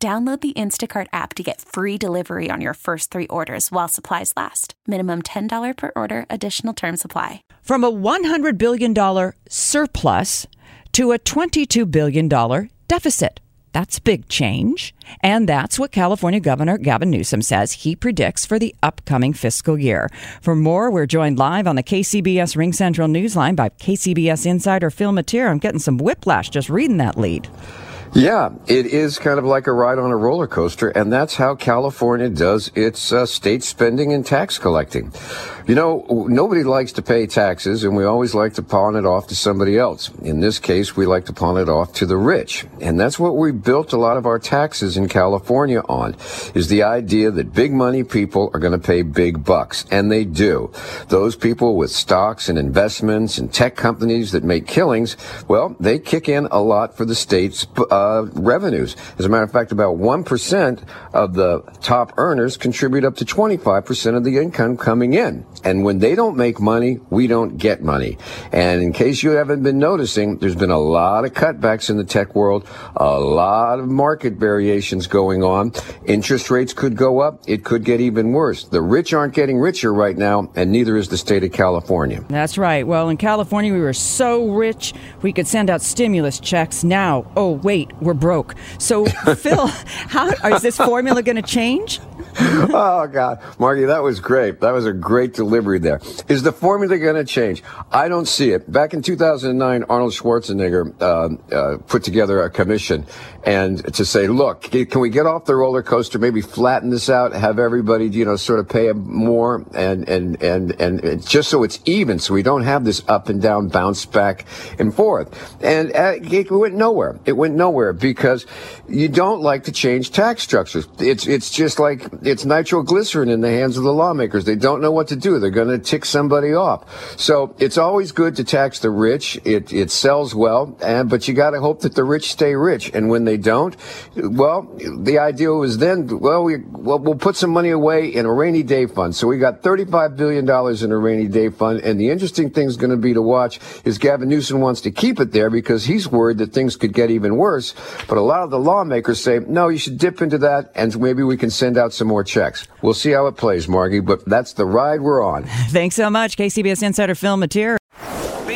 Download the Instacart app to get free delivery on your first three orders while supplies last. Minimum $10 per order, additional term supply. From a $100 billion surplus to a $22 billion deficit. That's big change. And that's what California Governor Gavin Newsom says he predicts for the upcoming fiscal year. For more, we're joined live on the KCBS RingCentral Newsline by KCBS insider Phil Matier. I'm getting some whiplash just reading that lead. Yeah, it is kind of like a ride on a roller coaster, and that's how California does its uh, state spending and tax collecting. You know, nobody likes to pay taxes, and we always like to pawn it off to somebody else. In this case, we like to pawn it off to the rich. And that's what we built a lot of our taxes in California on, is the idea that big money people are going to pay big bucks. And they do. Those people with stocks and investments and tech companies that make killings, well, they kick in a lot for the state's uh, Uh, revenues. As a matter of fact, about 1% of the top earners contribute up to 25% of the income coming in. And when they don't make money, we don't get money. And in case you haven't been noticing, there's been a lot of cutbacks in the tech world, a lot of market variations going on. Interest rates could go up. It could get even worse. The rich aren't getting richer right now, and neither is the state of California. That's right. Well, in California, we were so rich we could send out stimulus checks. Now, oh, wait, we're broke. So, Phil, how is this formula going to change? oh God, Margie, that was great. That was a great delivery there. Is the formula going to change? I don't see it. Back in 2009, Arnold Schwarzenegger uh, uh, put together a commission and to say, look, can we get off the roller coaster? Maybe flatten this out, have everybody, you know, sort of pay more, and and and and just so it's even, so we don't have this up and down, bounce back and forth. And uh, it went nowhere. It went nowhere because you don't like to change tax structures. It's it's just like it's nitroglycerin in the hands of the lawmakers. They don't know what to do. They're going to tick somebody off. So it's always good to tax the rich. It, it sells well, and, but you got to hope that the rich stay rich. And when they don't, well, the idea was then, well, we, well, we'll put some money away in a rainy day fund. So we got $35 billion in a rainy day fund. And the interesting thing is going to be to watch is Gavin Newsom wants to keep it there because he's worried that things could get even worse. But a lot of the lawmakers say, no, you should dip into that and maybe we can send out some more checks. We'll see how it plays, Margie, but that's the ride we're on. Thanks so much, KCBS Insider Phil Matier.